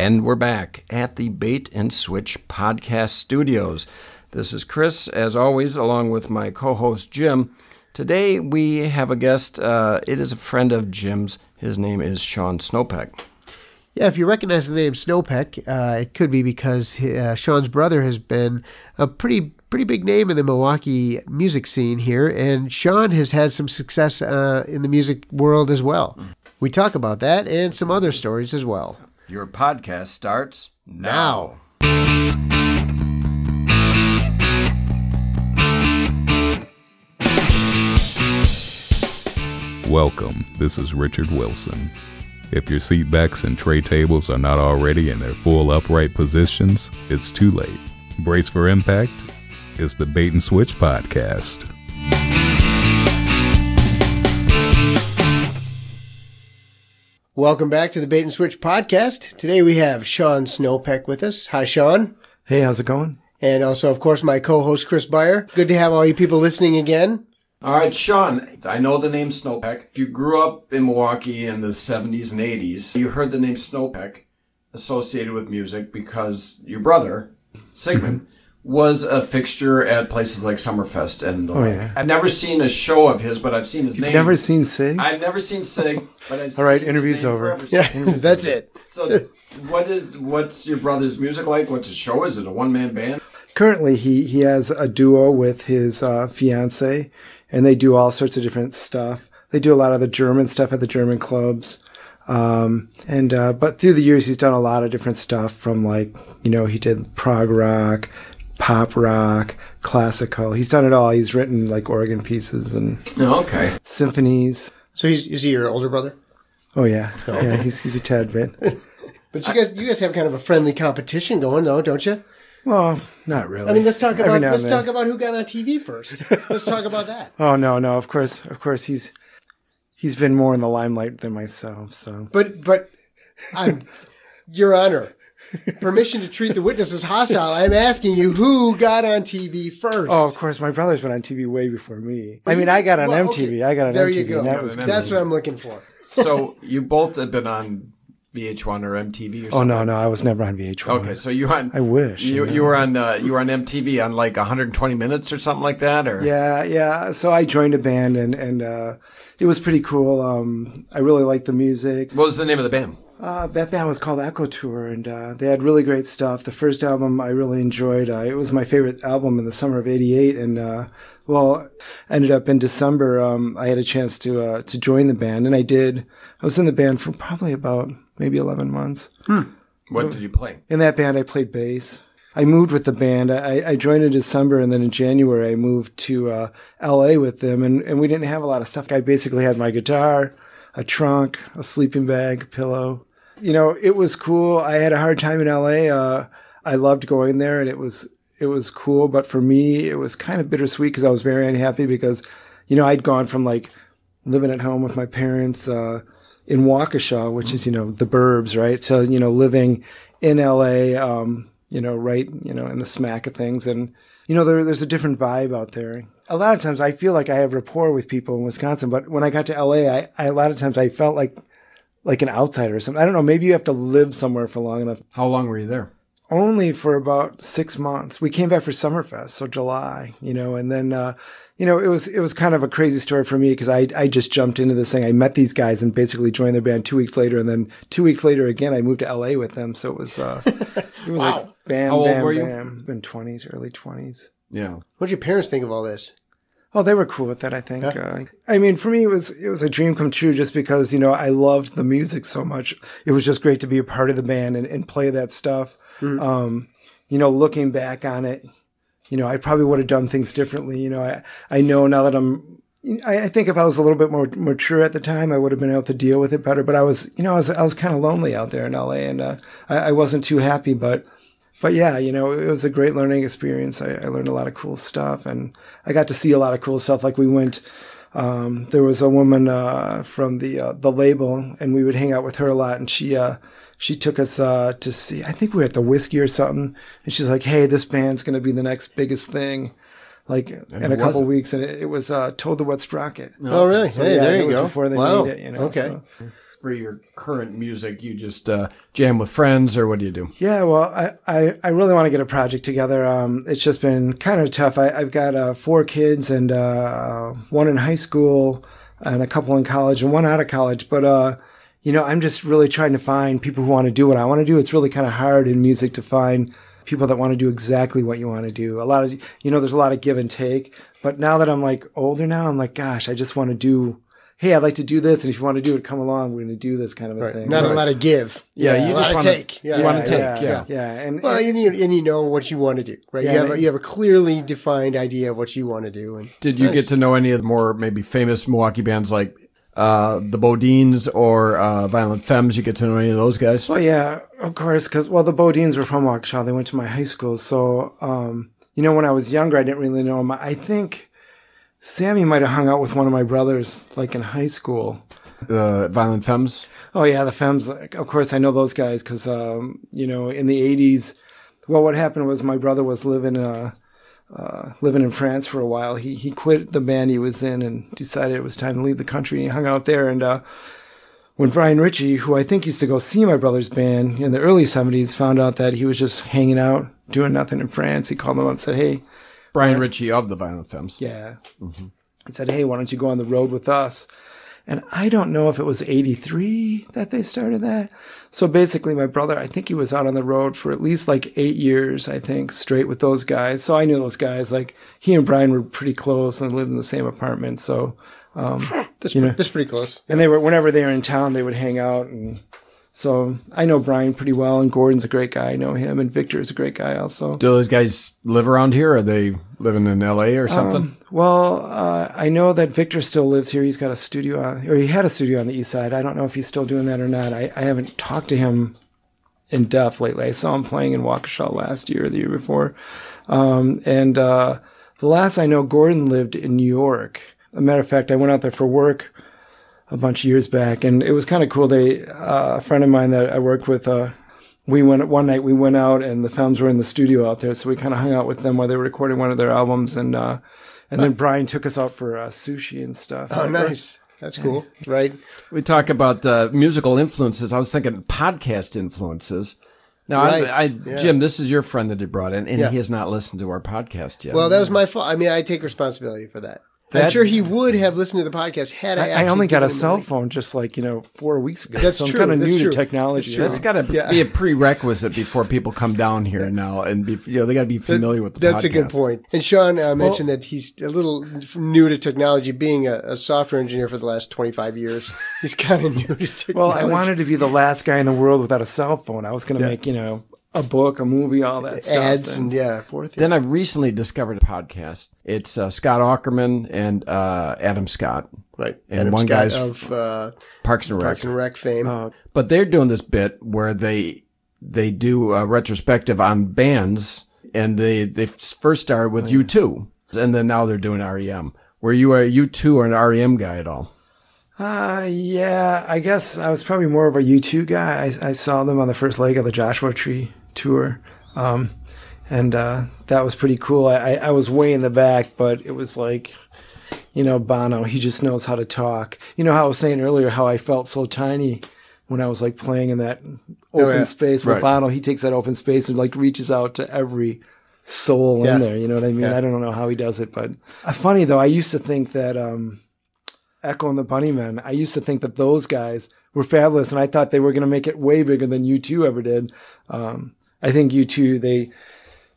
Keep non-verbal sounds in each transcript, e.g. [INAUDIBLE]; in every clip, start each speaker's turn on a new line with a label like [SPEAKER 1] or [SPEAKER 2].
[SPEAKER 1] And we're back at the Bait and Switch podcast studios. This is Chris, as always, along with my co host Jim. Today we have a guest. Uh, it is a friend of Jim's. His name is Sean Snopek.
[SPEAKER 2] Yeah, if you recognize the name Snopek, uh, it could be because uh, Sean's brother has been a pretty pretty big name in the Milwaukee music scene here, and Sean has had some success uh, in the music world as well. We talk about that and some other stories as well.
[SPEAKER 1] Your podcast starts now.
[SPEAKER 3] Welcome. This is Richard Wilson. If your seat backs and tray tables are not already in their full upright positions, it's too late. Brace for impact. It's the Bait and Switch podcast.
[SPEAKER 2] Welcome back to the Bait and Switch podcast. Today we have Sean Snopek with us. Hi, Sean.
[SPEAKER 4] Hey, how's it going?
[SPEAKER 2] And also, of course, my co-host Chris Beyer. Good to have all you people listening again.
[SPEAKER 1] All right, Sean, I know the name Snopek. You grew up in Milwaukee in the 70s and 80s. You heard the name Snopek associated with music because your brother, Sigmund, [LAUGHS] was a fixture at places like Summerfest. And
[SPEAKER 4] Oh, yeah.
[SPEAKER 1] I've never seen a show of his, but I've seen his name.
[SPEAKER 4] Never seen Sig?
[SPEAKER 1] I've never seen Sig, but I've [LAUGHS]
[SPEAKER 4] All right,
[SPEAKER 1] seen his
[SPEAKER 4] interview's
[SPEAKER 1] name
[SPEAKER 4] over.
[SPEAKER 1] forever.
[SPEAKER 2] Yeah, [LAUGHS] that's it.
[SPEAKER 1] So, what is what's your brother's music like? What's his show? Is it a one man band?
[SPEAKER 4] Currently, he, he has a duo with his uh, fiance, and they do all sorts of different stuff. They do a lot of the German stuff at the German clubs. Um, and, uh, but through the years, he's done a lot of different stuff from like, you know, he did prog rock, pop rock, classical. He's done it all. He's written like organ pieces and
[SPEAKER 1] No, okay.
[SPEAKER 4] symphonies.
[SPEAKER 2] So he's is he your older brother?
[SPEAKER 4] Oh yeah, oh. yeah. He's he's a tad bit. [LAUGHS]
[SPEAKER 2] But you guys, you guys have kind of a friendly competition going, though, don't you?
[SPEAKER 4] Well, not really.
[SPEAKER 2] I mean, let's talk about let's
[SPEAKER 4] then.
[SPEAKER 2] talk about who got on TV first. let's talk about that. [LAUGHS]
[SPEAKER 4] Oh no, no. Of course, of course, he's he's been more in the limelight than myself. So
[SPEAKER 2] But but I'm Your Honor, permission to treat the witnesses hostile. I'm asking you who got on TV first.
[SPEAKER 4] Oh, of course, my brothers went on TV way before me. I mean, I got on
[SPEAKER 2] Well,
[SPEAKER 4] MTV.
[SPEAKER 2] okay,
[SPEAKER 4] I got on
[SPEAKER 2] there
[SPEAKER 4] MTV.
[SPEAKER 2] you go.
[SPEAKER 4] That was
[SPEAKER 1] That's.
[SPEAKER 2] That's what I'm looking for.
[SPEAKER 1] So you both have been on VH1 or MTV or something?
[SPEAKER 4] Oh no, no, I was never on VH1.
[SPEAKER 1] Okay, so you on.
[SPEAKER 4] I wish.
[SPEAKER 1] You,
[SPEAKER 4] know.
[SPEAKER 1] you were on uh, you were on MTV on like 120 minutes or something like that, or
[SPEAKER 4] Yeah, yeah. So I joined a band, and and uh, it was pretty cool. Um, I really liked the music.
[SPEAKER 1] What was the name of the band?
[SPEAKER 4] Uh, that band was called Echo Tour, and uh, they had really great stuff. The first album I really enjoyed. Uh, it was my favorite album in the summer of '88, and uh, well, ended up in December. Um, I had a chance to uh, to join the band, and I did. I was in the band for probably about maybe 11 months.
[SPEAKER 1] What did you play?
[SPEAKER 4] In that band, I played bass. I moved with the band. I, I joined in December, and then in January, I moved to uh, LA with them, and, and we didn't have a lot of stuff. I basically had my guitar, a trunk, a sleeping bag, a pillow. You know, it was cool. I had a hard time in LA. Uh, I loved going there, and it was it was cool. But for me, it was kind of bittersweet because I was very unhappy because, you know, I'd gone from like living at home with my parents uh, in Waukesha, which is you know the burbs, right? So you know, living in LA, um, you know, right, you know, in the smack of things, and you know, there, there's a different vibe out there. A lot of times, I feel like I have rapport with people in Wisconsin, but when I got to LA, I, I a lot of times I felt like like an outsider or something. I don't know. Maybe you have to live somewhere for long enough.
[SPEAKER 1] How long were you there?
[SPEAKER 4] Only for about six months. We came back for Summerfest, so July, you know, and then, uh, you know, it was it was kind of a crazy story for me because I I just jumped into this thing. I met these guys and basically joined their band two weeks later, and then two weeks later again, I moved to LA with them. So it was uh, [LAUGHS] it was like bam,
[SPEAKER 1] How old
[SPEAKER 4] bam,
[SPEAKER 1] were you?
[SPEAKER 4] bam. In twenties, early twenties.
[SPEAKER 1] Yeah.
[SPEAKER 2] What did your parents think of all this?
[SPEAKER 4] Oh, they were cool with that. I think. Uh, I mean, for me, it was it was a dream come true just because you know I loved the music so much. It was just great to be a part of the band and, and play that stuff. Um, you know, looking back on it, you know, I probably would have done things differently. You know, I I know now that I'm. I, I think if I was a little bit more mature at the time, I would have been able to deal with it better. But I was, you know, I was I was kind of lonely out there in LA, and uh, I, I wasn't too happy. But but yeah, you know, it was a great learning experience. I, I learned a lot of cool stuff, and I got to see a lot of cool stuff. Like we went, um, there was a woman uh, from the uh, the label, and we would hang out with her a lot, and she uh, she took us uh, to see. I think we were at the Whisky or something, and she's like, "Hey, this band's going to be the next biggest thing." Like in a couple weeks, and it, it was uh, Toad the Wet Sprocket.
[SPEAKER 2] Oh, really?
[SPEAKER 4] So,
[SPEAKER 2] hey,
[SPEAKER 4] yeah,
[SPEAKER 2] there
[SPEAKER 4] it
[SPEAKER 2] you
[SPEAKER 4] was
[SPEAKER 2] go.
[SPEAKER 4] before they
[SPEAKER 2] wow.
[SPEAKER 4] made it, you know.
[SPEAKER 2] Okay.
[SPEAKER 4] so-
[SPEAKER 1] for your current music? You just uh, jam with friends, or what do you do?
[SPEAKER 4] Yeah, well, I, I, I really want to get a project together. Um, it's just been kind of tough. I, I've got uh, four kids and uh, one in high school and a couple in college and one out of college. But, uh, you know, I'm just really trying to find people who want to do what I want to do. It's really kind of hard in music to find people that want to do exactly what you want to do. A lot of, you know, there's a lot of give and take. But now that I'm like older now, I'm like, gosh, I just want to do hey, I'd like to do this, and if you want to do it, come along. We're going to do this kind of a
[SPEAKER 2] Right.
[SPEAKER 4] thing.
[SPEAKER 2] Not
[SPEAKER 4] Right.
[SPEAKER 2] a lot of give.
[SPEAKER 1] Yeah,
[SPEAKER 2] a
[SPEAKER 1] you
[SPEAKER 2] lot
[SPEAKER 1] just wanna-
[SPEAKER 2] take. Yeah,
[SPEAKER 1] you wanna take,
[SPEAKER 4] yeah,
[SPEAKER 1] yeah.
[SPEAKER 4] yeah, and,
[SPEAKER 2] Well, and you, and you know what you want to do, right?
[SPEAKER 4] Yeah,
[SPEAKER 2] you, have
[SPEAKER 4] and-
[SPEAKER 2] a, you have a clearly defined idea of what you want to do, and
[SPEAKER 1] Did you
[SPEAKER 2] Nice.
[SPEAKER 1] get to know any of the more maybe famous Milwaukee bands like uh, the BoDeans or uh, Violent Femmes? You get to know any of those guys?
[SPEAKER 4] Well, yeah, of course, because well, the BoDeans were from Waukesha. They went to my high school, so um, you know, when I was younger, I didn't really know them. I think Sammy might have hung out with one of my brothers, like in high school.
[SPEAKER 1] Uh, Violent Femmes.
[SPEAKER 4] Oh yeah, the Femmes. like, Of course, I know those guys because um, you know in the '80s. Well, what happened was my brother was living uh, uh, living in France for a while. He he quit the band he was in and decided it was time to leave the country. And he hung out there. And uh, when Brian Ritchie, who I think used to go see my brother's band in the early '70s, found out that he was just hanging out doing nothing in France, he called him up and said, "Hey,
[SPEAKER 1] Brian Ritchie of the Violent Femmes.
[SPEAKER 4] yeah. Mm-hmm. He said, Hey, why don't you go on the road with us? And I don't know if it was 83 that they started that. So basically, my brother, I think he was out on the road for at least like eight years, I think, straight with those guys. So I knew those guys. Like he and Brian were pretty close and lived in the same apartment. So, um, [LAUGHS]
[SPEAKER 2] that's,
[SPEAKER 4] You know.
[SPEAKER 2] that's pretty close.
[SPEAKER 4] and they were, whenever they were in town, they would hang out. And so I know Brian pretty well. And Gordon's a great guy. I know him. And Victor is a great guy also.
[SPEAKER 1] Do those guys live around here? Are they living in L.A. or something?
[SPEAKER 4] Well, uh, I know that Victor still lives here. He's got a studio, on, or he had a studio on the east side. I don't know if he's still doing that or not. I, I haven't talked to him in depth lately. I saw him playing in Waukesha last year or the year before. Um, and uh, the last I know, Gordon lived in New York. a matter of fact, I went out there for work a bunch of years back, and it was kind of cool. They uh, a friend of mine that I worked with. Uh, we went one night. We went out, and the Femmes were in the studio out there, so we kind of hung out with them while they were recording one of their albums, and uh, and then Brian took us out for uh, sushi and stuff.
[SPEAKER 2] Oh, nice. That's cool, [LAUGHS] right?
[SPEAKER 1] We talk about uh, musical influences. I was thinking podcast influences. Now,
[SPEAKER 2] Right,
[SPEAKER 1] I, I,
[SPEAKER 2] yeah.
[SPEAKER 1] Jim, this is your friend that you brought in, and
[SPEAKER 2] Yeah.
[SPEAKER 1] he has not listened to our podcast yet.
[SPEAKER 2] Well, that was my fault. I mean, I take responsibility for that. I'm sure he would have listened to the podcast had I.
[SPEAKER 4] I, I only got a cell
[SPEAKER 2] link.
[SPEAKER 4] phone just like you know four weeks ago.
[SPEAKER 2] That's
[SPEAKER 4] so I'm
[SPEAKER 2] true,
[SPEAKER 4] kind of
[SPEAKER 2] that's
[SPEAKER 4] new
[SPEAKER 2] true.
[SPEAKER 4] to technology.
[SPEAKER 2] That's true.
[SPEAKER 1] That's got to
[SPEAKER 2] Yeah.
[SPEAKER 1] be a prerequisite before people come down here now, and be, you know they got to be familiar with the
[SPEAKER 2] That's a good point. And Sean uh, mentioned that he's a little new to technology, being a, a software engineer for the last 25 years. He's kind of [LAUGHS] new to technology.
[SPEAKER 4] Well, I wanted to be the last guy in the world without a cell phone. I was going to
[SPEAKER 2] Yeah.
[SPEAKER 4] make you know a book, a movie, all that stuff.
[SPEAKER 2] ads
[SPEAKER 4] And-
[SPEAKER 2] and yeah, forth.
[SPEAKER 1] Then I recently discovered a podcast. It's uh, Scott Aukerman and uh, Adam Scott,
[SPEAKER 2] right.
[SPEAKER 1] and
[SPEAKER 2] Adam
[SPEAKER 1] one
[SPEAKER 2] Scott
[SPEAKER 1] guy's
[SPEAKER 2] of uh,
[SPEAKER 1] Parks and Rec.
[SPEAKER 2] Parks and Rec fame.
[SPEAKER 4] uh,
[SPEAKER 1] but they're doing this bit where they they do a retrospective on bands, and they they first started with U two, and then now they're doing REM. Were you a U two or an REM guy at all?
[SPEAKER 4] Uh, yeah, I guess I was probably more of a U2 guy. I, I saw them on the first leg of the Joshua Tree tour. Um, and, uh, that was pretty cool. I, I, was way in the back, but it was like, you know, Bono, he just knows how to talk. You know how I was saying earlier how I felt so tiny when I was like playing in that open
[SPEAKER 2] yeah.
[SPEAKER 4] space with
[SPEAKER 1] Right.
[SPEAKER 4] Bono. He takes that open space and like reaches out to every soul
[SPEAKER 2] Yeah.
[SPEAKER 4] in there. You know what I mean?
[SPEAKER 2] Yeah.
[SPEAKER 4] I don't know how he does it, but uh, funny though, I used to think that, um, Echo and the Bunnymen. I used to think that those guys were fabulous, and I thought they were going to make it way bigger than U2 ever did. Um, I think U2 they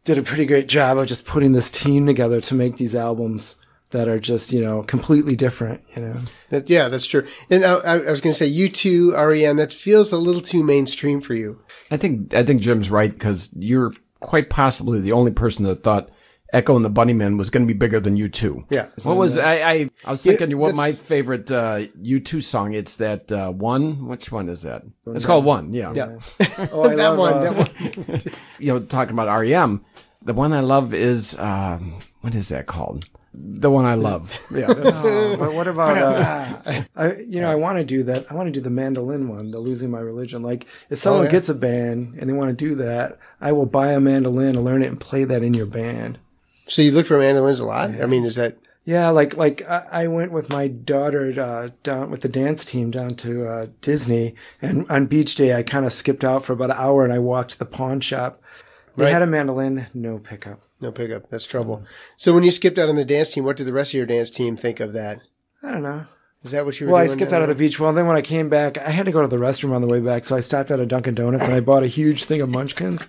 [SPEAKER 4] did a pretty great job of just putting this team together to make these albums that are just you know completely different. You know,
[SPEAKER 2] That, yeah, that's true. And I, I I was going to say, U2 REM. That feels a little too mainstream for you.
[SPEAKER 1] I think I think Jim's right because you're quite possibly the only person that thought Echo and the Bunnymen was going to be bigger than U two.
[SPEAKER 2] Yeah.
[SPEAKER 1] What was I? I, I was thinking what my
[SPEAKER 2] that's-
[SPEAKER 1] favorite uh, U two song. It's that uh, one. Which one is that? It's called one. Yeah.
[SPEAKER 2] Yeah, [LAUGHS]
[SPEAKER 4] oh, I
[SPEAKER 2] that
[SPEAKER 4] love,
[SPEAKER 2] one.
[SPEAKER 4] uh,
[SPEAKER 2] that one. [LAUGHS]
[SPEAKER 1] You know, talking about REM. The one I love is um, what is that called? The one I love. [LAUGHS] Yeah. that's-
[SPEAKER 4] Oh, but what about uh, I, you know I want to do that I want to do the mandolin one the losing my religion like if someone
[SPEAKER 2] yeah.
[SPEAKER 4] gets a band and they want to do that I will buy a mandolin and learn it and play that in your band
[SPEAKER 2] So you look for mandolins a lot. I mean, is that
[SPEAKER 4] Yeah, like like I, went with my daughter uh, down with the dance team down to uh, Disney, and on beach day I kind of skipped out for about an hour and I walked to the pawn shop. They
[SPEAKER 2] Right.
[SPEAKER 4] had a mandolin, no pickup.
[SPEAKER 2] No pickup. That's trouble. So when you skipped out on the dance team, what did the rest of your dance team think of that?
[SPEAKER 4] I don't know.
[SPEAKER 2] Is that what you were
[SPEAKER 4] Well, I skipped out of the beach. Well, then when I came back, I had to go to the restroom on the way back, so I stopped at a Dunkin' Donuts and I bought a huge thing of Munchkins,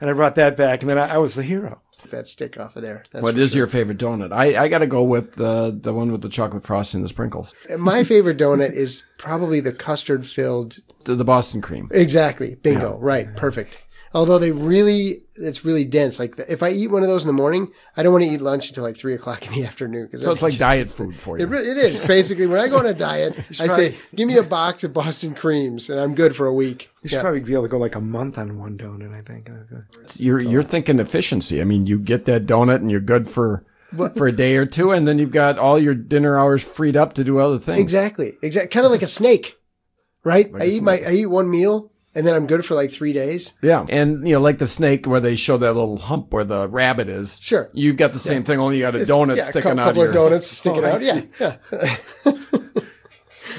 [SPEAKER 4] and I brought that back, and then I, I was the hero.
[SPEAKER 2] That stick off of there. That's
[SPEAKER 1] What
[SPEAKER 2] sure.
[SPEAKER 1] your favorite donut? I, I got to go with the the one with the chocolate frosting and the sprinkles.
[SPEAKER 2] My favorite donut is probably the custard filled.
[SPEAKER 1] The, the Boston cream.
[SPEAKER 2] Exactly. Bingo. Right. Perfect. Although they really, it's really dense. Like if I eat one of those in the morning, I don't want to eat lunch until like three o'clock in the [LAUGHS] afternoon. Cause
[SPEAKER 1] So it's like diet food for you.
[SPEAKER 2] It, really, it is basically when I go on a diet, [LAUGHS] I say, "Give me a box of Boston creams, and I'm good for a week."
[SPEAKER 4] You should
[SPEAKER 2] Yeah.
[SPEAKER 4] probably be able to go like a month on one donut. I think.
[SPEAKER 1] Uh, you're you're thinking efficiency. I mean, you get that donut and you're good for for a day or two, and then you've got all your dinner hours freed up to do other things.
[SPEAKER 2] Exactly. Exactly. Kind of like a snake, right? I eat my, I eat one meal, and then I'm good for like three days.
[SPEAKER 1] Yeah, and you know, like the snake where they show that little hump where the rabbit is.
[SPEAKER 2] Sure.
[SPEAKER 1] You've got the same thing, only you got a donut
[SPEAKER 2] yeah, a
[SPEAKER 1] sticking
[SPEAKER 2] cou-
[SPEAKER 1] out.
[SPEAKER 2] couple
[SPEAKER 1] of
[SPEAKER 2] of
[SPEAKER 1] your,
[SPEAKER 2] donuts sticking [LAUGHS]
[SPEAKER 4] Oh,
[SPEAKER 2] out. Yeah, yeah.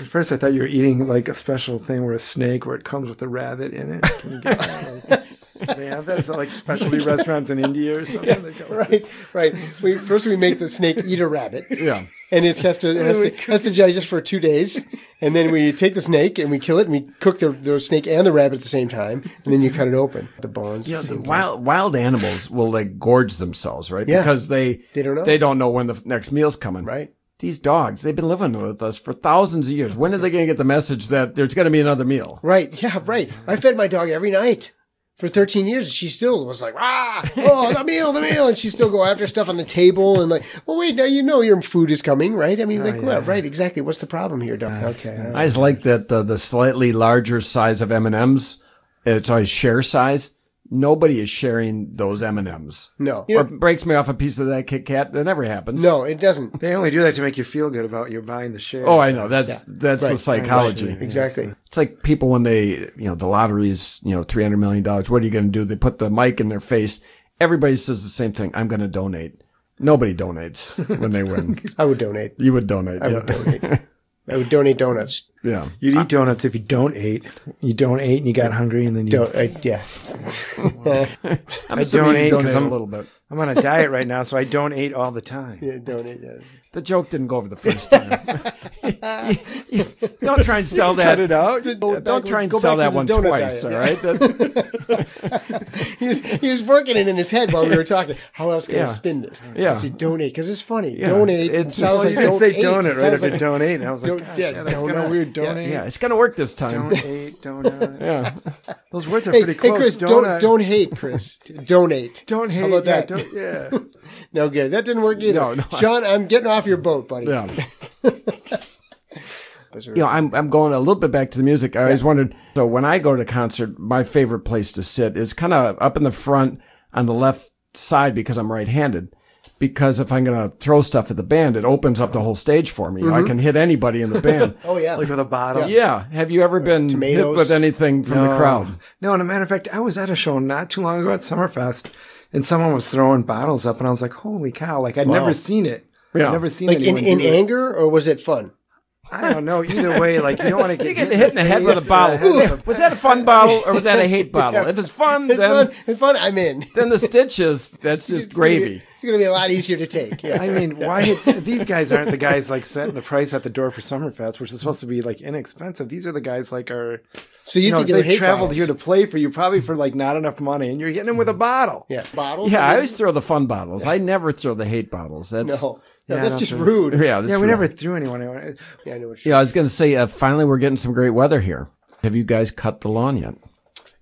[SPEAKER 4] At first, I thought you were eating like a special thing where a snake, where it comes with a rabbit in it. [LAUGHS] Can you? Like, they have that. It's like specialty restaurants in India or something. They go,
[SPEAKER 2] Right, right. We first we make the snake eat a rabbit,
[SPEAKER 1] Yeah.
[SPEAKER 2] and it has to it has to [LAUGHS] has to digest for two days, and then we take the snake and we kill it and we cook the, the snake and the rabbit at the same time, and then you cut it open. The bones.
[SPEAKER 1] Yeah,
[SPEAKER 2] the
[SPEAKER 1] the
[SPEAKER 2] same time.
[SPEAKER 1] wild wild animals will like gorge themselves, right?
[SPEAKER 2] Yeah.
[SPEAKER 1] Because they
[SPEAKER 2] They don't know.
[SPEAKER 1] they don't know when the next meal's coming.
[SPEAKER 2] Right.
[SPEAKER 1] These dogs, they've been living with us for thousands of years. When are they going to get the message that there's going to be another meal?
[SPEAKER 2] Right. Yeah. Right. I fed my dog every night for 13 years. and She still was like, ah, oh, the meal, the meal, and she still go after stuff on the table and like, well, wait, now you know your food is coming, right? I mean, like, well, right, exactly. What's the problem here, dog? Okay.
[SPEAKER 1] I just like that the, the slightly larger size of M and M's. It's always share size. Nobody is sharing those M and M's.
[SPEAKER 2] No.
[SPEAKER 1] Or breaks me off a piece of that Kit Kat. That never happens.
[SPEAKER 2] No, it doesn't.
[SPEAKER 4] They only do that to make you feel good about you buying the shares.
[SPEAKER 1] Oh, I know. That's that's the
[SPEAKER 2] Right.
[SPEAKER 1] psychology.
[SPEAKER 2] Exactly.
[SPEAKER 1] It's like people when they, you know, the lottery is, you know, $300 million. What are you going to do? They put the mic in their face. Everybody says the same thing. I'm going to donate. Nobody donates when they win. [LAUGHS]
[SPEAKER 2] I would donate.
[SPEAKER 1] You would donate.
[SPEAKER 2] I
[SPEAKER 1] yeah.
[SPEAKER 2] would donate. [LAUGHS] Oh, I would donate donuts.
[SPEAKER 1] yeah.
[SPEAKER 4] You'd eat donuts if you don't eat. You don't eat and you got hungry and then you.
[SPEAKER 2] Don't, I, yeah. [LAUGHS]
[SPEAKER 1] I'm
[SPEAKER 4] I
[SPEAKER 1] assuming you
[SPEAKER 4] donate 'cause
[SPEAKER 1] donate
[SPEAKER 4] I'm-
[SPEAKER 1] a little bit.
[SPEAKER 4] I'm on a diet right now, so I don't eat all the time.
[SPEAKER 2] yeah. Donate. Yeah.
[SPEAKER 1] The joke didn't go over the first time. [LAUGHS] [LAUGHS] don't try and sell that.
[SPEAKER 4] Cut it out.
[SPEAKER 1] Yeah, don't try and sell that one twice, all right? [LAUGHS]
[SPEAKER 2] He, was, he was working it in his head while we were talking. How else can
[SPEAKER 1] Yeah.
[SPEAKER 2] I spin it?
[SPEAKER 1] Yeah.
[SPEAKER 2] I said donate because it's funny.
[SPEAKER 1] Yeah.
[SPEAKER 2] Donate. It sounds
[SPEAKER 4] Well,
[SPEAKER 2] like
[SPEAKER 4] you didn't say
[SPEAKER 2] don't
[SPEAKER 4] donut,
[SPEAKER 2] eat. It
[SPEAKER 4] right?
[SPEAKER 2] sounds
[SPEAKER 4] If you
[SPEAKER 2] like-
[SPEAKER 4] don't and I was like,
[SPEAKER 2] Don't-
[SPEAKER 4] gosh,
[SPEAKER 2] yeah,
[SPEAKER 4] yeah, that's kind of weird. Donate.
[SPEAKER 1] yeah, it's going to work this time.
[SPEAKER 4] Don't eat [LAUGHS] donut.
[SPEAKER 1] Yeah.
[SPEAKER 4] Those words are
[SPEAKER 2] Hey,
[SPEAKER 4] pretty
[SPEAKER 2] hey,
[SPEAKER 4] close.
[SPEAKER 2] Chris,
[SPEAKER 4] donut.
[SPEAKER 2] don't don't hate, Chris. Donate.
[SPEAKER 4] Don't hate.
[SPEAKER 2] How about that?
[SPEAKER 4] Yeah.
[SPEAKER 2] No good. That didn't work either.
[SPEAKER 1] No, no.
[SPEAKER 2] Sean, I'm getting off your boat, buddy.
[SPEAKER 1] Yeah. You know, I'm I'm going a little bit back to the music. I always wondered. So when I go to concert, my favorite place to sit is kind of up in the front on the left side because I'm right-handed. Because if I'm going to throw stuff at the band, it opens up the whole stage for me. I mm-hmm. can hit anybody in the band. [LAUGHS]
[SPEAKER 2] Oh yeah.
[SPEAKER 4] Like with a bottle.
[SPEAKER 1] yeah. Have you ever been
[SPEAKER 2] Tomatoes.
[SPEAKER 1] hit with anything from the crowd?
[SPEAKER 4] No, and a matter of fact, I was at a show not too long ago at Summerfest, and someone was throwing bottles up, and I was like, "Holy cow!" Like I'd never seen it.
[SPEAKER 1] Yeah.
[SPEAKER 4] I'd never seen
[SPEAKER 2] like in, in anger or was it fun?
[SPEAKER 4] I don't know. Either way, like you don't want to [LAUGHS] get,
[SPEAKER 1] You get hit in the head with a bottle. [LAUGHS]
[SPEAKER 4] head
[SPEAKER 1] Was that a fun bottle or was that a hate [LAUGHS] bottle? If it's fun,
[SPEAKER 2] It's
[SPEAKER 1] then
[SPEAKER 2] fun. It's fun. I'm in.
[SPEAKER 1] then the stitches, that's just
[SPEAKER 2] It's gonna be-
[SPEAKER 1] gravy.
[SPEAKER 2] It's going to be a lot easier to take. Yeah.
[SPEAKER 4] I mean, why hit, these guys aren't the guys like setting the price at the door for Summerfest, which is supposed to be like inexpensive. These are the guys like are
[SPEAKER 2] So you,
[SPEAKER 4] you know
[SPEAKER 2] think they're
[SPEAKER 4] they
[SPEAKER 2] hate
[SPEAKER 4] traveled
[SPEAKER 2] bottles?
[SPEAKER 4] here to play for you probably for like not enough money, and you're hitting them with a bottle.
[SPEAKER 2] yeah bottles?
[SPEAKER 1] Yeah, I always throw the fun bottles. I never throw the hate bottles. That's
[SPEAKER 2] no, no,
[SPEAKER 4] Yeah,
[SPEAKER 2] that's just
[SPEAKER 4] don't
[SPEAKER 2] rude.
[SPEAKER 1] yeah, that's
[SPEAKER 4] Yeah, we
[SPEAKER 1] real.
[SPEAKER 4] never threw anyone. anywhere.
[SPEAKER 2] Yeah, I know what you're
[SPEAKER 1] Yeah, I was going to say. Uh, finally, we're getting some great weather here. Have you guys cut the lawn yet?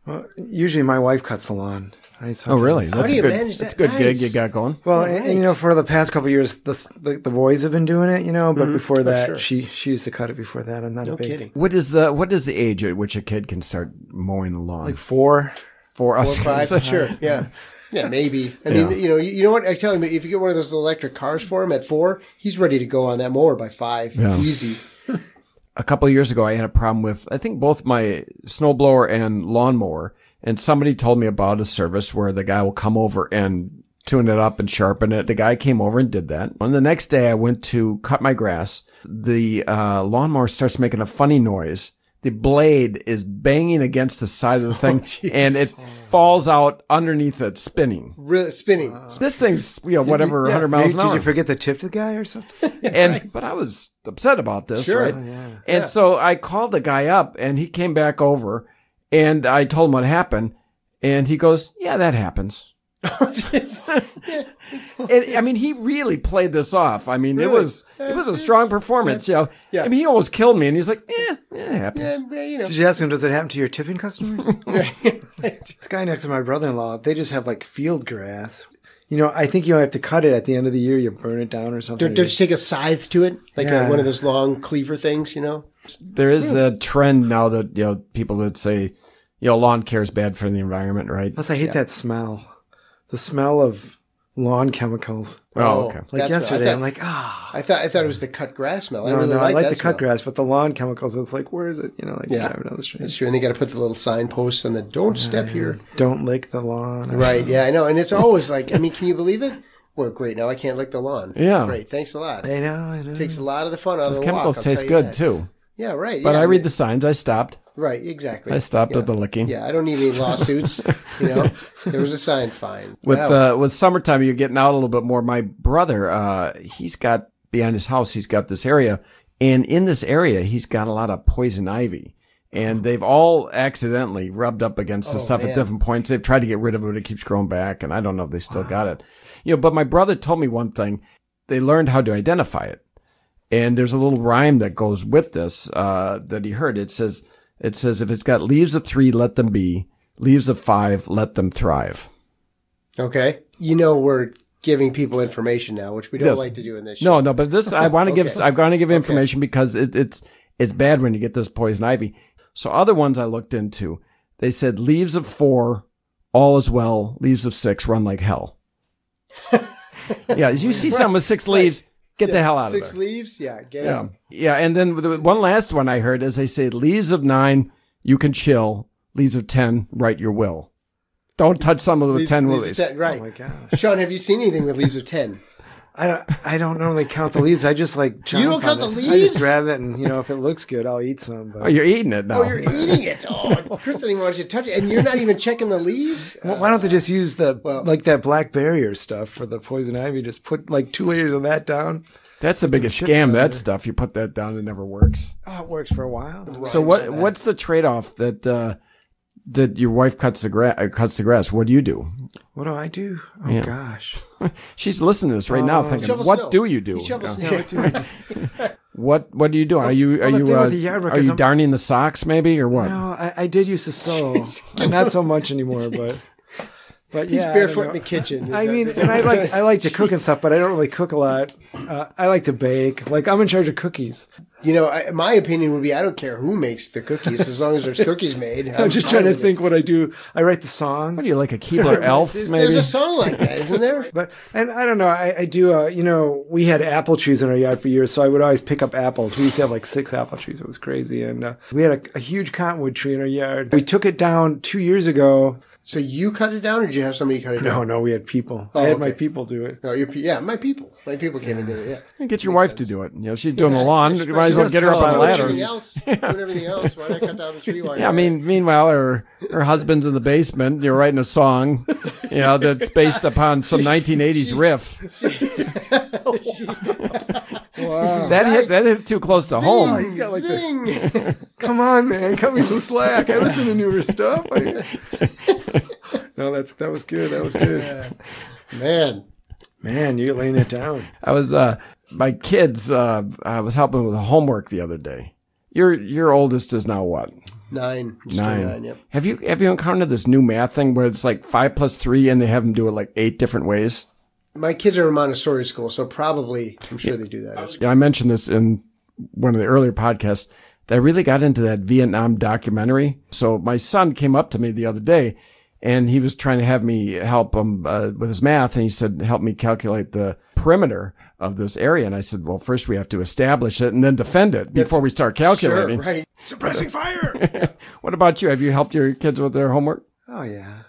[SPEAKER 4] Well, usually my wife cuts the lawn. I
[SPEAKER 1] Oh, really?
[SPEAKER 2] How do you
[SPEAKER 1] good.
[SPEAKER 2] manage
[SPEAKER 1] That's a
[SPEAKER 2] that?
[SPEAKER 1] good gig you got going.
[SPEAKER 4] Well, and, and, you know, for the past couple of years, the, the the boys have been doing it, you know. But before that,
[SPEAKER 2] sure.
[SPEAKER 4] she she used to cut it before that. I'm not
[SPEAKER 2] No
[SPEAKER 4] a big
[SPEAKER 2] kidding.
[SPEAKER 1] What is the what is the age at which a kid can start mowing the lawn?
[SPEAKER 4] like four.
[SPEAKER 1] Four,
[SPEAKER 2] Four [LAUGHS] five, sure, yeah, [LAUGHS] yeah, maybe. I mean,
[SPEAKER 1] Yeah.
[SPEAKER 2] you know, you, know what? I tell him if you get one of those electric cars for him at four, he's ready to go on that mower by five,
[SPEAKER 1] Yeah.
[SPEAKER 2] easy. [LAUGHS]
[SPEAKER 1] a couple of years ago, I had a problem with I think both my snowblower and lawnmower, and somebody told me about a service where the guy will come over and tune it up and sharpen it. The guy came over and did that. And the next day I went to cut my grass. The uh, lawnmower starts making a funny noise. The blade is banging against the side of the [LAUGHS] thing and it falls out underneath it, spinning.
[SPEAKER 2] Really spinning.
[SPEAKER 1] Uh, this thing's, you know, whatever, 100 miles
[SPEAKER 4] Maybe-
[SPEAKER 1] an
[SPEAKER 4] did you forget to tip the guy or something? [LAUGHS]
[SPEAKER 1] and but I was upset about this,
[SPEAKER 2] Sure.
[SPEAKER 1] right?
[SPEAKER 2] Oh,
[SPEAKER 4] yeah.
[SPEAKER 1] And so I called the guy up, and he came back over, and I told him what happened, and he goes, "Yeah, that happens." [LAUGHS] and I mean, he really played this off. I mean, it was it was a strong performance. You know,
[SPEAKER 2] Yeah.
[SPEAKER 1] I mean, he almost killed me, and he's like, "Eh, it happens."
[SPEAKER 2] And, uh, you know.
[SPEAKER 4] Did you ask him, does it happen to your tipping customers? [LAUGHS] this guy next to my brother in law, they just have like field grass. You know, I think you have to cut it at the end of the year. You burn it down or something.
[SPEAKER 2] Don't, don't you take a scythe to it? Like
[SPEAKER 4] Yeah.
[SPEAKER 2] a, one of those long cleaver things, you know?
[SPEAKER 1] There is a trend now that you know people that say, you know, lawn care is bad for the environment, right?
[SPEAKER 4] Plus, I hate that smell. The smell of lawn chemicals.
[SPEAKER 1] Oh, okay.
[SPEAKER 4] Like
[SPEAKER 2] That's
[SPEAKER 4] yesterday,
[SPEAKER 2] I thought,
[SPEAKER 4] I'm like, ah.
[SPEAKER 2] I thought I thought it was the cut grass smell. I
[SPEAKER 4] No,
[SPEAKER 2] really
[SPEAKER 4] no,
[SPEAKER 2] like
[SPEAKER 4] I like the
[SPEAKER 2] smell.
[SPEAKER 4] cut grass, but the lawn chemicals, it's like, where is it? You know, like
[SPEAKER 2] Yeah.
[SPEAKER 4] driving down the street.
[SPEAKER 2] That's true. And they got to put the little signposts on the "Don't step here."
[SPEAKER 4] Don't lick the lawn. [LAUGHS]
[SPEAKER 2] Right. Yeah, I know. And it's always like, I mean, can you believe it? Well, great. Now I can't lick the lawn.
[SPEAKER 1] Yeah.
[SPEAKER 2] Great. Thanks a lot.
[SPEAKER 4] I know, I know.
[SPEAKER 2] Takes a lot of the fun out of
[SPEAKER 1] Those
[SPEAKER 2] the
[SPEAKER 1] chemicals
[SPEAKER 2] walk, I'll
[SPEAKER 1] taste good
[SPEAKER 2] that.
[SPEAKER 1] too.
[SPEAKER 2] Yeah. Right.
[SPEAKER 1] But
[SPEAKER 2] yeah,
[SPEAKER 1] I read the signs. I stopped.
[SPEAKER 2] Right. Exactly.
[SPEAKER 1] I stopped
[SPEAKER 2] yeah.
[SPEAKER 1] at the licking.
[SPEAKER 2] Yeah. I don't need any lawsuits. [LAUGHS] you know, there was a sign. Fine.
[SPEAKER 1] with
[SPEAKER 2] Wow.
[SPEAKER 1] uh, with summertime you're getting out a little bit more my brother uh he's got behind his house he's got this area and in this area he's got a lot of poison ivy and they've all accidentally rubbed up against the
[SPEAKER 2] Oh,
[SPEAKER 1] stuff
[SPEAKER 2] man.
[SPEAKER 1] at different points they've tried to get rid of it but it keeps growing back and i don't know if they still got it you know but my brother told me one thing they learned how to identify it and there's a little rhyme that goes with this uh, that he heard. It says, "It says if it's got leaves of three, let them be; leaves of five, let them thrive."
[SPEAKER 2] Okay. You know, we're giving people information now, which we don't
[SPEAKER 1] Yes.
[SPEAKER 2] like to do in this show.
[SPEAKER 1] No, no, but this I want to [LAUGHS] give
[SPEAKER 2] Okay.
[SPEAKER 1] I want to give information because it, it's it's bad when you get this poison ivy. So other ones I looked into, they said leaves of four, all is well. Leaves of six, run like hell. [LAUGHS] yeah, as you see some with six leaves, get the hell out
[SPEAKER 2] Six
[SPEAKER 1] of there.
[SPEAKER 2] Six leaves? Yeah, get
[SPEAKER 1] Yeah,
[SPEAKER 2] out.
[SPEAKER 1] yeah, and then the one last one I heard is they say leaves of nine, you can chill. Leaves of ten, write your will. Don't touch someone with
[SPEAKER 2] Leaves-
[SPEAKER 1] ten
[SPEAKER 2] leaves of 10, right.
[SPEAKER 4] Oh my gosh.
[SPEAKER 2] Sean, have you seen anything with leaves of 10?
[SPEAKER 4] I don't. I don't normally count the leaves. I just like.
[SPEAKER 2] You don't count
[SPEAKER 4] on
[SPEAKER 2] the
[SPEAKER 4] it. I just grab it, and you know, if it looks good, I'll eat some. But
[SPEAKER 1] Oh, you're eating it now.
[SPEAKER 2] Oh, you're eating it. Oh, [LAUGHS] Chris doesn't even want you to touch it. And you're not even checking the leaves?
[SPEAKER 4] Well, why don't they just use the
[SPEAKER 2] Well-
[SPEAKER 4] like that black barrier stuff for the poison ivy? Just put like two layers of that down.
[SPEAKER 1] That's the biggest scam. That
[SPEAKER 4] there.
[SPEAKER 1] stuff. You put that down, it never works.
[SPEAKER 4] Oh, it works for a while.
[SPEAKER 1] So what? What's the trade off that uh, that your wife cuts the grass? Uh, cuts the grass. What do you do?
[SPEAKER 4] What do I do? Oh
[SPEAKER 1] Yeah.
[SPEAKER 4] gosh. [LAUGHS]
[SPEAKER 1] She's listening to this right now, thinking, "What
[SPEAKER 2] snow.
[SPEAKER 1] do you do?
[SPEAKER 2] He shovels
[SPEAKER 1] Yeah.
[SPEAKER 2] snow. [LAUGHS]
[SPEAKER 1] What What do you do? Are you Are
[SPEAKER 4] well,
[SPEAKER 1] you uh,
[SPEAKER 4] yard
[SPEAKER 1] Are you
[SPEAKER 4] I'm-
[SPEAKER 1] darning the socks, maybe, or what?
[SPEAKER 4] No, I, I did use to sew. [LAUGHS] Not so much anymore, but but
[SPEAKER 2] He's
[SPEAKER 4] yeah, I don't
[SPEAKER 2] barefoot in the kitchen.
[SPEAKER 4] I mean, and I like I like to cook and stuff, but I don't really cook a lot. Uh, I like to bake. Like I'm in charge of cookies.
[SPEAKER 2] You know, I, my opinion would be I don't care who makes the cookies as long as there's cookies made. [LAUGHS]
[SPEAKER 4] I'm just trying to
[SPEAKER 2] with it.
[SPEAKER 4] think what I do. I write the songs.
[SPEAKER 1] What are you like a Keebler [LAUGHS] elf?
[SPEAKER 2] There's,
[SPEAKER 1] Maybe.
[SPEAKER 2] there's a song like that, isn't there? [LAUGHS]
[SPEAKER 4] But and I don't know. I, I do. Uh, you know, we had apple trees in our yard for years, so I would always pick up apples. We used to have like six apple trees. It was crazy, and uh, we had a, a huge cottonwood tree in our yard. We took it down two years ago.
[SPEAKER 2] So you cut it down, or did you have somebody cut it
[SPEAKER 4] No,
[SPEAKER 2] down?
[SPEAKER 4] no, we had people.
[SPEAKER 2] Oh,
[SPEAKER 4] I had my people do it.
[SPEAKER 2] No, your pe- yeah, my people, my people came and did it. Yeah,
[SPEAKER 1] Get your wife to do it. You know, she's doing the lawn. You might as well get her up on a ladder.
[SPEAKER 2] Everything else, [LAUGHS] doing everything else. Why not cut down the tree? While
[SPEAKER 1] Yeah, I mean, meanwhile, her her husband's in the basement. You're writing a song, you know, that's based upon some 1980s riff. [LAUGHS]
[SPEAKER 4] Wow.
[SPEAKER 1] That hit that hit too close to home.
[SPEAKER 4] he's got like the- [LAUGHS] Come on, man, cut me some slack. I listen to newer stuff. I- no, that's that was good. That was good. [LAUGHS]
[SPEAKER 2] man.
[SPEAKER 4] Man, you're laying it down.
[SPEAKER 1] I was uh my kids uh I was helping with homework the other day. Your your oldest is now what?
[SPEAKER 2] Nine, just
[SPEAKER 1] Nine.
[SPEAKER 2] nine. Yep.
[SPEAKER 1] Have you have you encountered this new math thing where it's like five plus three and they have them do it like eight different ways?
[SPEAKER 2] My kids are in Montessori school, so probably I'm sure they do that.
[SPEAKER 1] Yeah, I mentioned this in one of the earlier podcasts. That I really got into that Vietnam documentary. So my son came up to me the other day, and he was trying to have me help him uh, with his math, and he said, "Help me calculate the perimeter of this area." And I said, "Well, first we have to establish it and then defend it before we start calculating."
[SPEAKER 2] Sure, right. [LAUGHS]
[SPEAKER 4] Suppressing fire. [LAUGHS]
[SPEAKER 1] What about you? Have you helped your kids with their homework?
[SPEAKER 4] Oh yeah.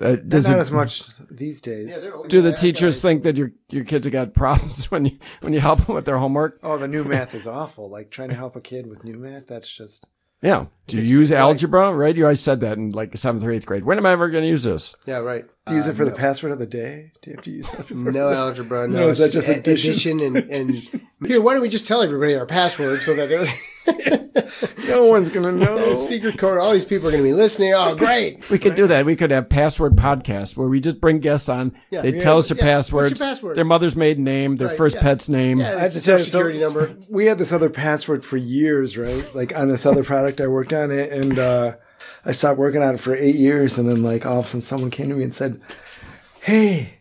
[SPEAKER 1] Uh, does
[SPEAKER 4] Not
[SPEAKER 1] it,
[SPEAKER 4] as much these days.
[SPEAKER 1] do the teachers think that your your kids have got problems [LAUGHS] when you when you help them with their homework?
[SPEAKER 4] Oh, the new math is awful. Like trying to help a kid with new math, that's just.
[SPEAKER 1] Yeah. Do you use algebra? Right? You always said that in like seventh or eighth grade. When am I ever going to use this?
[SPEAKER 2] Yeah, right.
[SPEAKER 4] Do you use uh, it for the password of the day? Do you have to use it?
[SPEAKER 2] No [LAUGHS] algebra. No,
[SPEAKER 4] No,
[SPEAKER 2] it's
[SPEAKER 4] that
[SPEAKER 2] just,
[SPEAKER 4] just
[SPEAKER 2] a-
[SPEAKER 4] addition?
[SPEAKER 2] addition and, and [LAUGHS] here. Why don't we just tell everybody our password so that [LAUGHS] [LAUGHS]
[SPEAKER 4] No one's gonna know.
[SPEAKER 2] secret code? All these people are going to be listening. Oh, great! [LAUGHS]
[SPEAKER 1] We could do that. We could have password podcast where we just bring guests on.
[SPEAKER 2] Yeah.
[SPEAKER 1] they
[SPEAKER 2] Yeah.
[SPEAKER 1] tell us their
[SPEAKER 2] Yeah. What's your password?
[SPEAKER 1] their mother's maiden name, their
[SPEAKER 2] Right,
[SPEAKER 1] first
[SPEAKER 2] yeah.
[SPEAKER 1] pet's name.
[SPEAKER 2] Yeah,
[SPEAKER 4] I have to tell you,
[SPEAKER 2] security
[SPEAKER 4] so,
[SPEAKER 2] number. [LAUGHS]
[SPEAKER 4] we had this other password for years, right? Like on this other product I worked on it, and uh, I stopped working on it for eight years, and then like all of a sudden someone came to me and said, "Hey,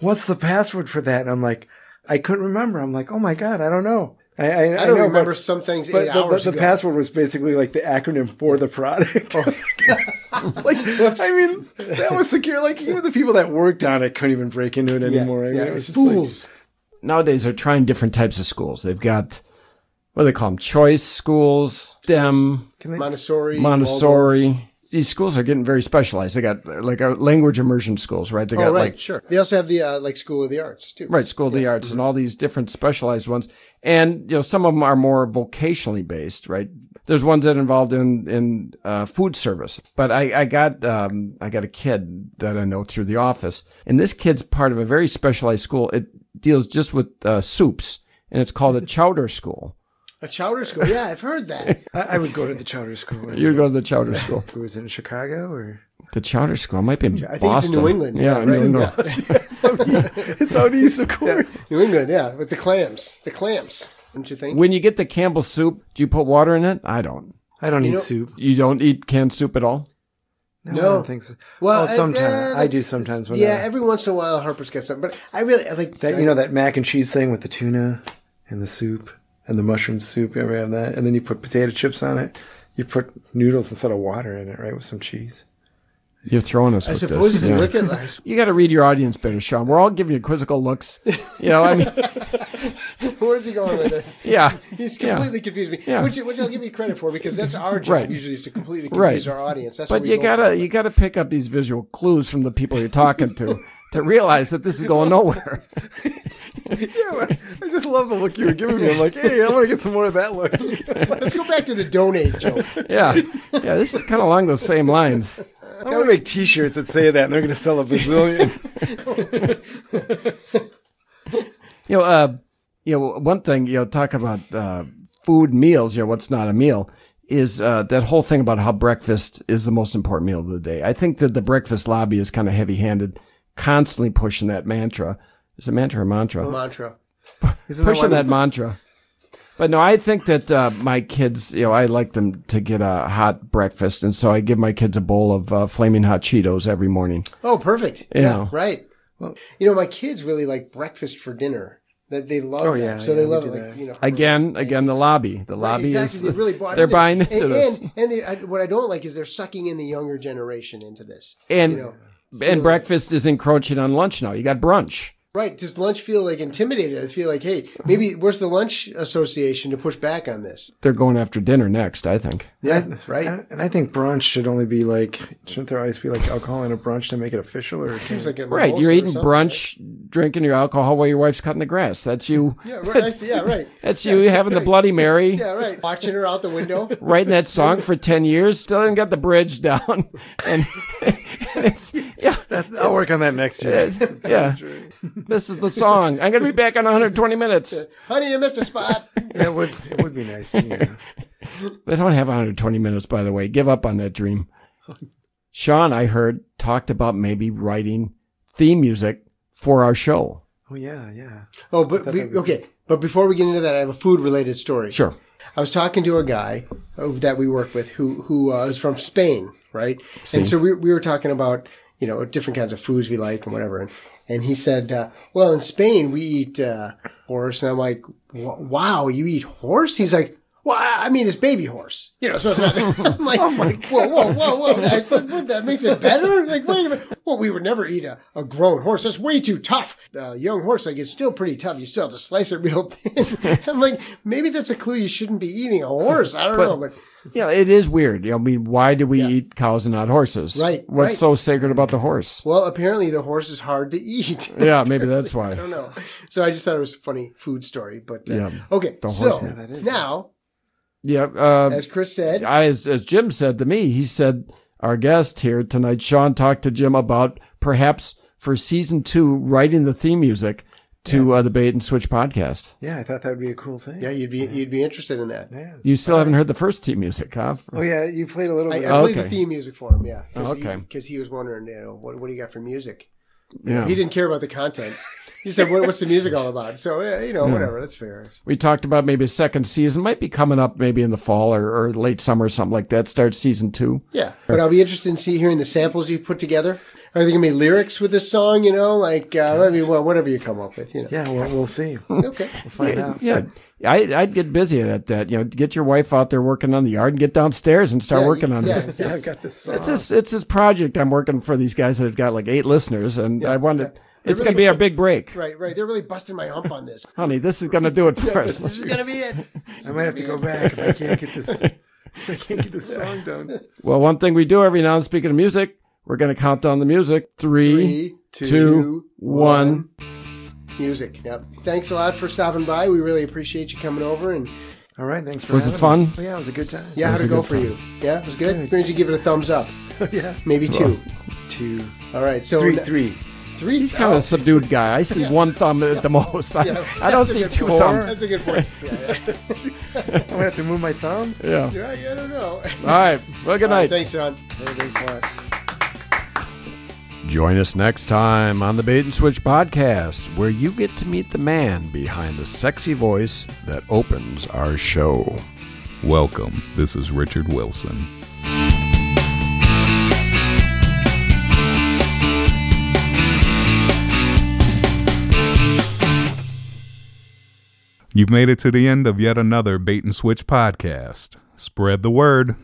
[SPEAKER 4] what's the password for that?" And I'm like, I couldn't remember. I'm like, oh my god, I don't know. I, I,
[SPEAKER 2] I don't
[SPEAKER 4] know,
[SPEAKER 2] remember
[SPEAKER 4] but,
[SPEAKER 2] some things
[SPEAKER 4] but
[SPEAKER 2] eight
[SPEAKER 4] the,
[SPEAKER 2] hours
[SPEAKER 4] the, the password was basically like the acronym for the product. Oh. [LAUGHS] it's like, I mean, that was secure. Like even the people that worked on it couldn't even break into it anymore. I mean,
[SPEAKER 2] yeah,
[SPEAKER 4] it was just like,
[SPEAKER 2] fools.
[SPEAKER 1] Nowadays, they're trying different types of schools. They've got what do they call them? Choice schools, STEM,
[SPEAKER 2] Montessori. Waldorf.
[SPEAKER 1] These schools are getting very specialized. They got like a language immersion schools, right? They got
[SPEAKER 2] Oh, right,
[SPEAKER 1] like
[SPEAKER 2] sure. They also have the uh, like School of the Arts too.
[SPEAKER 1] Right, School of the Arts and all these different specialized ones. And, you know, some of them are more vocationally based, right? There's ones that are involved in, in, uh, food service. But I, I got, um, I got a kid that I know through the office and this kid's part of a very specialized school. It deals just with, uh, soups and it's called a [LAUGHS] chowder school.
[SPEAKER 2] A chowder school. Yeah, I've heard that.
[SPEAKER 4] I, I would go to the charter school. [LAUGHS]
[SPEAKER 1] You go to the chowder school.
[SPEAKER 4] Who was it in Chicago or?
[SPEAKER 1] The chowder school might be in
[SPEAKER 2] I think
[SPEAKER 1] Boston.
[SPEAKER 2] it's in New England.
[SPEAKER 1] Yeah. New England. [LAUGHS]
[SPEAKER 4] it's out east, of course.
[SPEAKER 2] New England. Yeah, with the clams. The clams. Don't you think?
[SPEAKER 1] When you get the Campbell soup, do you put water in it? I don't.
[SPEAKER 4] I don't eat
[SPEAKER 2] know-
[SPEAKER 4] soup.
[SPEAKER 1] You don't eat canned soup at all?
[SPEAKER 4] No,
[SPEAKER 2] No.
[SPEAKER 4] I don't think so.
[SPEAKER 2] Well,
[SPEAKER 4] Well,
[SPEAKER 2] uh,
[SPEAKER 4] sometimes
[SPEAKER 2] yeah,
[SPEAKER 4] I do. Sometimes when
[SPEAKER 2] yeah,
[SPEAKER 4] I-
[SPEAKER 2] every once in a while Harper's gets something, but I really I like
[SPEAKER 4] that you know that mac and cheese thing with the tuna and the soup and the mushroom soup. You ever have that? And then you put potato chips on it. You put noodles instead of water in it, right? With some cheese.
[SPEAKER 1] You're throwing us
[SPEAKER 2] I
[SPEAKER 1] with
[SPEAKER 2] suppose
[SPEAKER 1] this.
[SPEAKER 2] if you
[SPEAKER 1] yeah.
[SPEAKER 2] look at like,
[SPEAKER 1] You got to read your audience better, Sean. We're all giving you quizzical looks. You know, I mean, [LAUGHS]
[SPEAKER 2] where's he going with this?
[SPEAKER 1] yeah,
[SPEAKER 2] He's
[SPEAKER 1] yeah.
[SPEAKER 2] completely confused me,
[SPEAKER 1] Yeah.
[SPEAKER 2] which, which I'll give you credit for because that's our job
[SPEAKER 1] Right.
[SPEAKER 2] usually is to completely
[SPEAKER 1] Right.
[SPEAKER 2] confuse our audience. That's
[SPEAKER 1] But you gotta
[SPEAKER 2] for.
[SPEAKER 1] you gotta pick up these visual clues from the people you're talking to [LAUGHS] to realize that this is going nowhere. [LAUGHS] [LAUGHS]
[SPEAKER 4] Yeah, I just love the look you were giving me. I'm like, hey, I want to get some more of that look. [LAUGHS]
[SPEAKER 2] Let's go back to the donate joke.
[SPEAKER 1] Yeah, yeah. This is kind of along those same lines.
[SPEAKER 4] I'm gonna make T-shirts that say that, and they're gonna sell a bazillion. [LAUGHS]
[SPEAKER 1] You know, uh, you know, one thing you know, talk about uh, food meals. You know, what's not a meal is uh, that whole thing about how breakfast is the most important meal of the day. I think that the breakfast lobby is kind of heavy-handed, constantly pushing that mantra. Is it mantra or mantra?
[SPEAKER 2] A Mantra.
[SPEAKER 4] Isn't that why
[SPEAKER 1] pushing
[SPEAKER 4] the-
[SPEAKER 1] that mantra. But no, I think that uh, my kids, you know, I like them to get a hot breakfast, and so I give my kids a bowl of uh, flaming hot Cheetos every morning.
[SPEAKER 2] Oh, perfect.
[SPEAKER 1] Yeah.
[SPEAKER 2] Yeah, right. you know, my kids really like breakfast for dinner. That they love.
[SPEAKER 4] Oh,
[SPEAKER 2] that.
[SPEAKER 4] yeah,
[SPEAKER 2] so
[SPEAKER 4] yeah,
[SPEAKER 2] they love it. Like you know,
[SPEAKER 1] Again, again, the lobby, the
[SPEAKER 2] Right,
[SPEAKER 1] lobby
[SPEAKER 2] exactly.
[SPEAKER 1] is
[SPEAKER 2] They really bought [LAUGHS]
[SPEAKER 1] they're
[SPEAKER 2] into
[SPEAKER 1] buying into
[SPEAKER 2] and,
[SPEAKER 1] this,
[SPEAKER 2] And, and they, I, what I don't like is they're sucking in the younger generation into this.
[SPEAKER 1] and
[SPEAKER 2] you know,
[SPEAKER 1] and breakfast is encroaching on lunch now. You got brunch.
[SPEAKER 2] Right? Does lunch feel like intimidated? I feel like, hey, maybe where's the lunch association to push back on this?
[SPEAKER 1] They're going after dinner next. I think.
[SPEAKER 2] Yeah, right.
[SPEAKER 4] And and I think brunch should only be like, shouldn't there always be like alcohol in a brunch to make it official? Or it
[SPEAKER 2] Seems like a
[SPEAKER 1] Right, you're eating
[SPEAKER 2] something,
[SPEAKER 1] brunch, drinking your alcohol while your wife's cutting the grass. That's you.
[SPEAKER 2] right? [LAUGHS] Yeah, right. I see, yeah, right. [LAUGHS]
[SPEAKER 1] That's you having the Bloody Mary. [LAUGHS]
[SPEAKER 2] Yeah, right. Watching her out the window.
[SPEAKER 1] writing that song for 10 years, still haven't got the bridge down. And, and it's, yeah,
[SPEAKER 4] I'll work on that next year.
[SPEAKER 1] yeah. This is the song. I'm going to be back in 120 minutes.
[SPEAKER 2] Honey, you missed a spot.
[SPEAKER 4] Yeah, [LAUGHS] it would it would be nice to. Yeah.
[SPEAKER 1] They don't have 120 minutes, by the way. Give up on that dream. Sean, I heard, talked about maybe writing theme music for our show.
[SPEAKER 4] Oh yeah, yeah.
[SPEAKER 2] Oh, but we, okay. But before we get into that, I have a food related story.
[SPEAKER 1] Sure.
[SPEAKER 2] I was talking to a guy uh, that we work with who who uh, is from Spain, right? And so we we were talking about you know different kinds of foods we like and whatever. And, and he said, uh, "Well, in Spain we eat uh, horse." And I'm like, "Wow, you eat horse?" He's like. Well, I mean, it's baby horse, you know. So it's not. [LAUGHS] [LAUGHS] I'm like, whoa, whoa, whoa, whoa! I said, what, that makes it better. Like, wait a minute. Well, we would never eat a, a grown horse. That's way too tough. A young horse, like, it's still pretty tough. You still have to slice it real thin. [LAUGHS] I'm like, maybe that's a clue. You shouldn't be eating a horse. I don't know, but
[SPEAKER 1] Yeah, it is weird. I mean, why do we
[SPEAKER 2] Yeah.
[SPEAKER 1] eat cows and not horses?
[SPEAKER 2] Right,
[SPEAKER 1] What's
[SPEAKER 2] right.
[SPEAKER 1] so sacred about the horse?
[SPEAKER 2] Well, apparently the horse is hard to eat. [LAUGHS]
[SPEAKER 1] Yeah, maybe that's why. [LAUGHS]
[SPEAKER 2] I don't know. So I just thought it was a funny food story. But uh,
[SPEAKER 1] Yeah,
[SPEAKER 2] okay, so
[SPEAKER 1] Yeah,
[SPEAKER 2] now,
[SPEAKER 1] Yeah. Uh,
[SPEAKER 2] as Chris said,
[SPEAKER 1] I, as, as Jim said to me, he said our guest here tonight, Sean, talked to Jim about perhaps for season two writing the theme music to uh, the Bait and Switch podcast.
[SPEAKER 4] Yeah, I thought that would be a cool thing.
[SPEAKER 2] yeah, you'd be you'd be interested in that.
[SPEAKER 4] Yeah.
[SPEAKER 1] You still haven't heard the first theme music, huh?
[SPEAKER 4] Oh yeah, you played a little
[SPEAKER 2] I,
[SPEAKER 4] bit.
[SPEAKER 2] I played
[SPEAKER 1] Okay.
[SPEAKER 2] the theme music for him. Yeah,
[SPEAKER 1] Oh, okay.
[SPEAKER 2] because he, was wondering, you know, what what do you got for music?
[SPEAKER 1] Yeah.
[SPEAKER 2] He didn't care about the content. He said, what, "What's the music all about?" So yeah, you know, whatever. That's fair.
[SPEAKER 1] We talked about maybe a second season might be coming up maybe in the fall or, or late summer or something like that. Start season two.
[SPEAKER 2] Yeah, but I'll be interested in see hearing the samples you put together. Are there gonna be lyrics with this song? You know, like uh, I mean, well, whatever you come up with. You know.
[SPEAKER 4] Yeah, well, we'll see.
[SPEAKER 2] Okay. [LAUGHS]
[SPEAKER 4] We'll find out.
[SPEAKER 1] Yeah, I, I'd get busy at that. You know, get your wife out there working on the yard and get downstairs and start
[SPEAKER 2] Yeah,
[SPEAKER 1] working on
[SPEAKER 2] yeah,
[SPEAKER 1] this.
[SPEAKER 4] Yeah, I've got this song.
[SPEAKER 1] It's this it's this project I'm working for these guys that have got like eight listeners, and I wanted it's
[SPEAKER 2] They're
[SPEAKER 1] going to be our big break,
[SPEAKER 2] Right, right. They're really busting my hump on this. [LAUGHS]
[SPEAKER 1] honey. This is going to do it [LAUGHS] for us.
[SPEAKER 2] this is gonna be it.
[SPEAKER 4] I might have to go back if I can't get this. If I can't get this song done.
[SPEAKER 1] Well, one thing we do every now and speaking of music, we're going to count down the music. Three,
[SPEAKER 2] Three,
[SPEAKER 1] two, one.
[SPEAKER 2] Music. Yep. Thanks a lot for stopping by. We really appreciate you coming over and
[SPEAKER 4] All right, thanks for
[SPEAKER 1] Was it
[SPEAKER 4] having me.
[SPEAKER 1] fun?
[SPEAKER 4] Oh, yeah, it was a good time.
[SPEAKER 2] yeah, how'd
[SPEAKER 1] was
[SPEAKER 2] it
[SPEAKER 1] a
[SPEAKER 2] go
[SPEAKER 1] good
[SPEAKER 2] for you? Yeah, it was good.
[SPEAKER 4] good.
[SPEAKER 2] Why don't you give it a thumbs up? [LAUGHS]
[SPEAKER 4] yeah.
[SPEAKER 2] Maybe two.
[SPEAKER 4] Two,
[SPEAKER 2] All right. So
[SPEAKER 4] three, three.
[SPEAKER 2] Three.
[SPEAKER 1] He's kind of oh. a subdued guy. I see [LAUGHS] one thumb at the most. I,
[SPEAKER 2] Yeah,
[SPEAKER 1] I don't
[SPEAKER 2] that's a
[SPEAKER 1] see
[SPEAKER 2] good
[SPEAKER 1] two
[SPEAKER 2] point.
[SPEAKER 1] thumbs.
[SPEAKER 2] That's a good point. Yeah, yeah. [LAUGHS]
[SPEAKER 4] I'm gonna have to move my thumb.
[SPEAKER 1] Yeah.
[SPEAKER 2] yeah, yeah, I don't know.
[SPEAKER 1] All right. Well, good
[SPEAKER 2] All right,
[SPEAKER 1] night.
[SPEAKER 2] thanks, Sean.
[SPEAKER 4] Hey, thanks a lot.
[SPEAKER 1] Join us next time on the Bait and Switch podcast, where you get to meet the man behind the sexy voice that opens our show.
[SPEAKER 3] Welcome. This is Richard Wilson. You've made it to the end of yet another Bait and Switch podcast. Spread the word.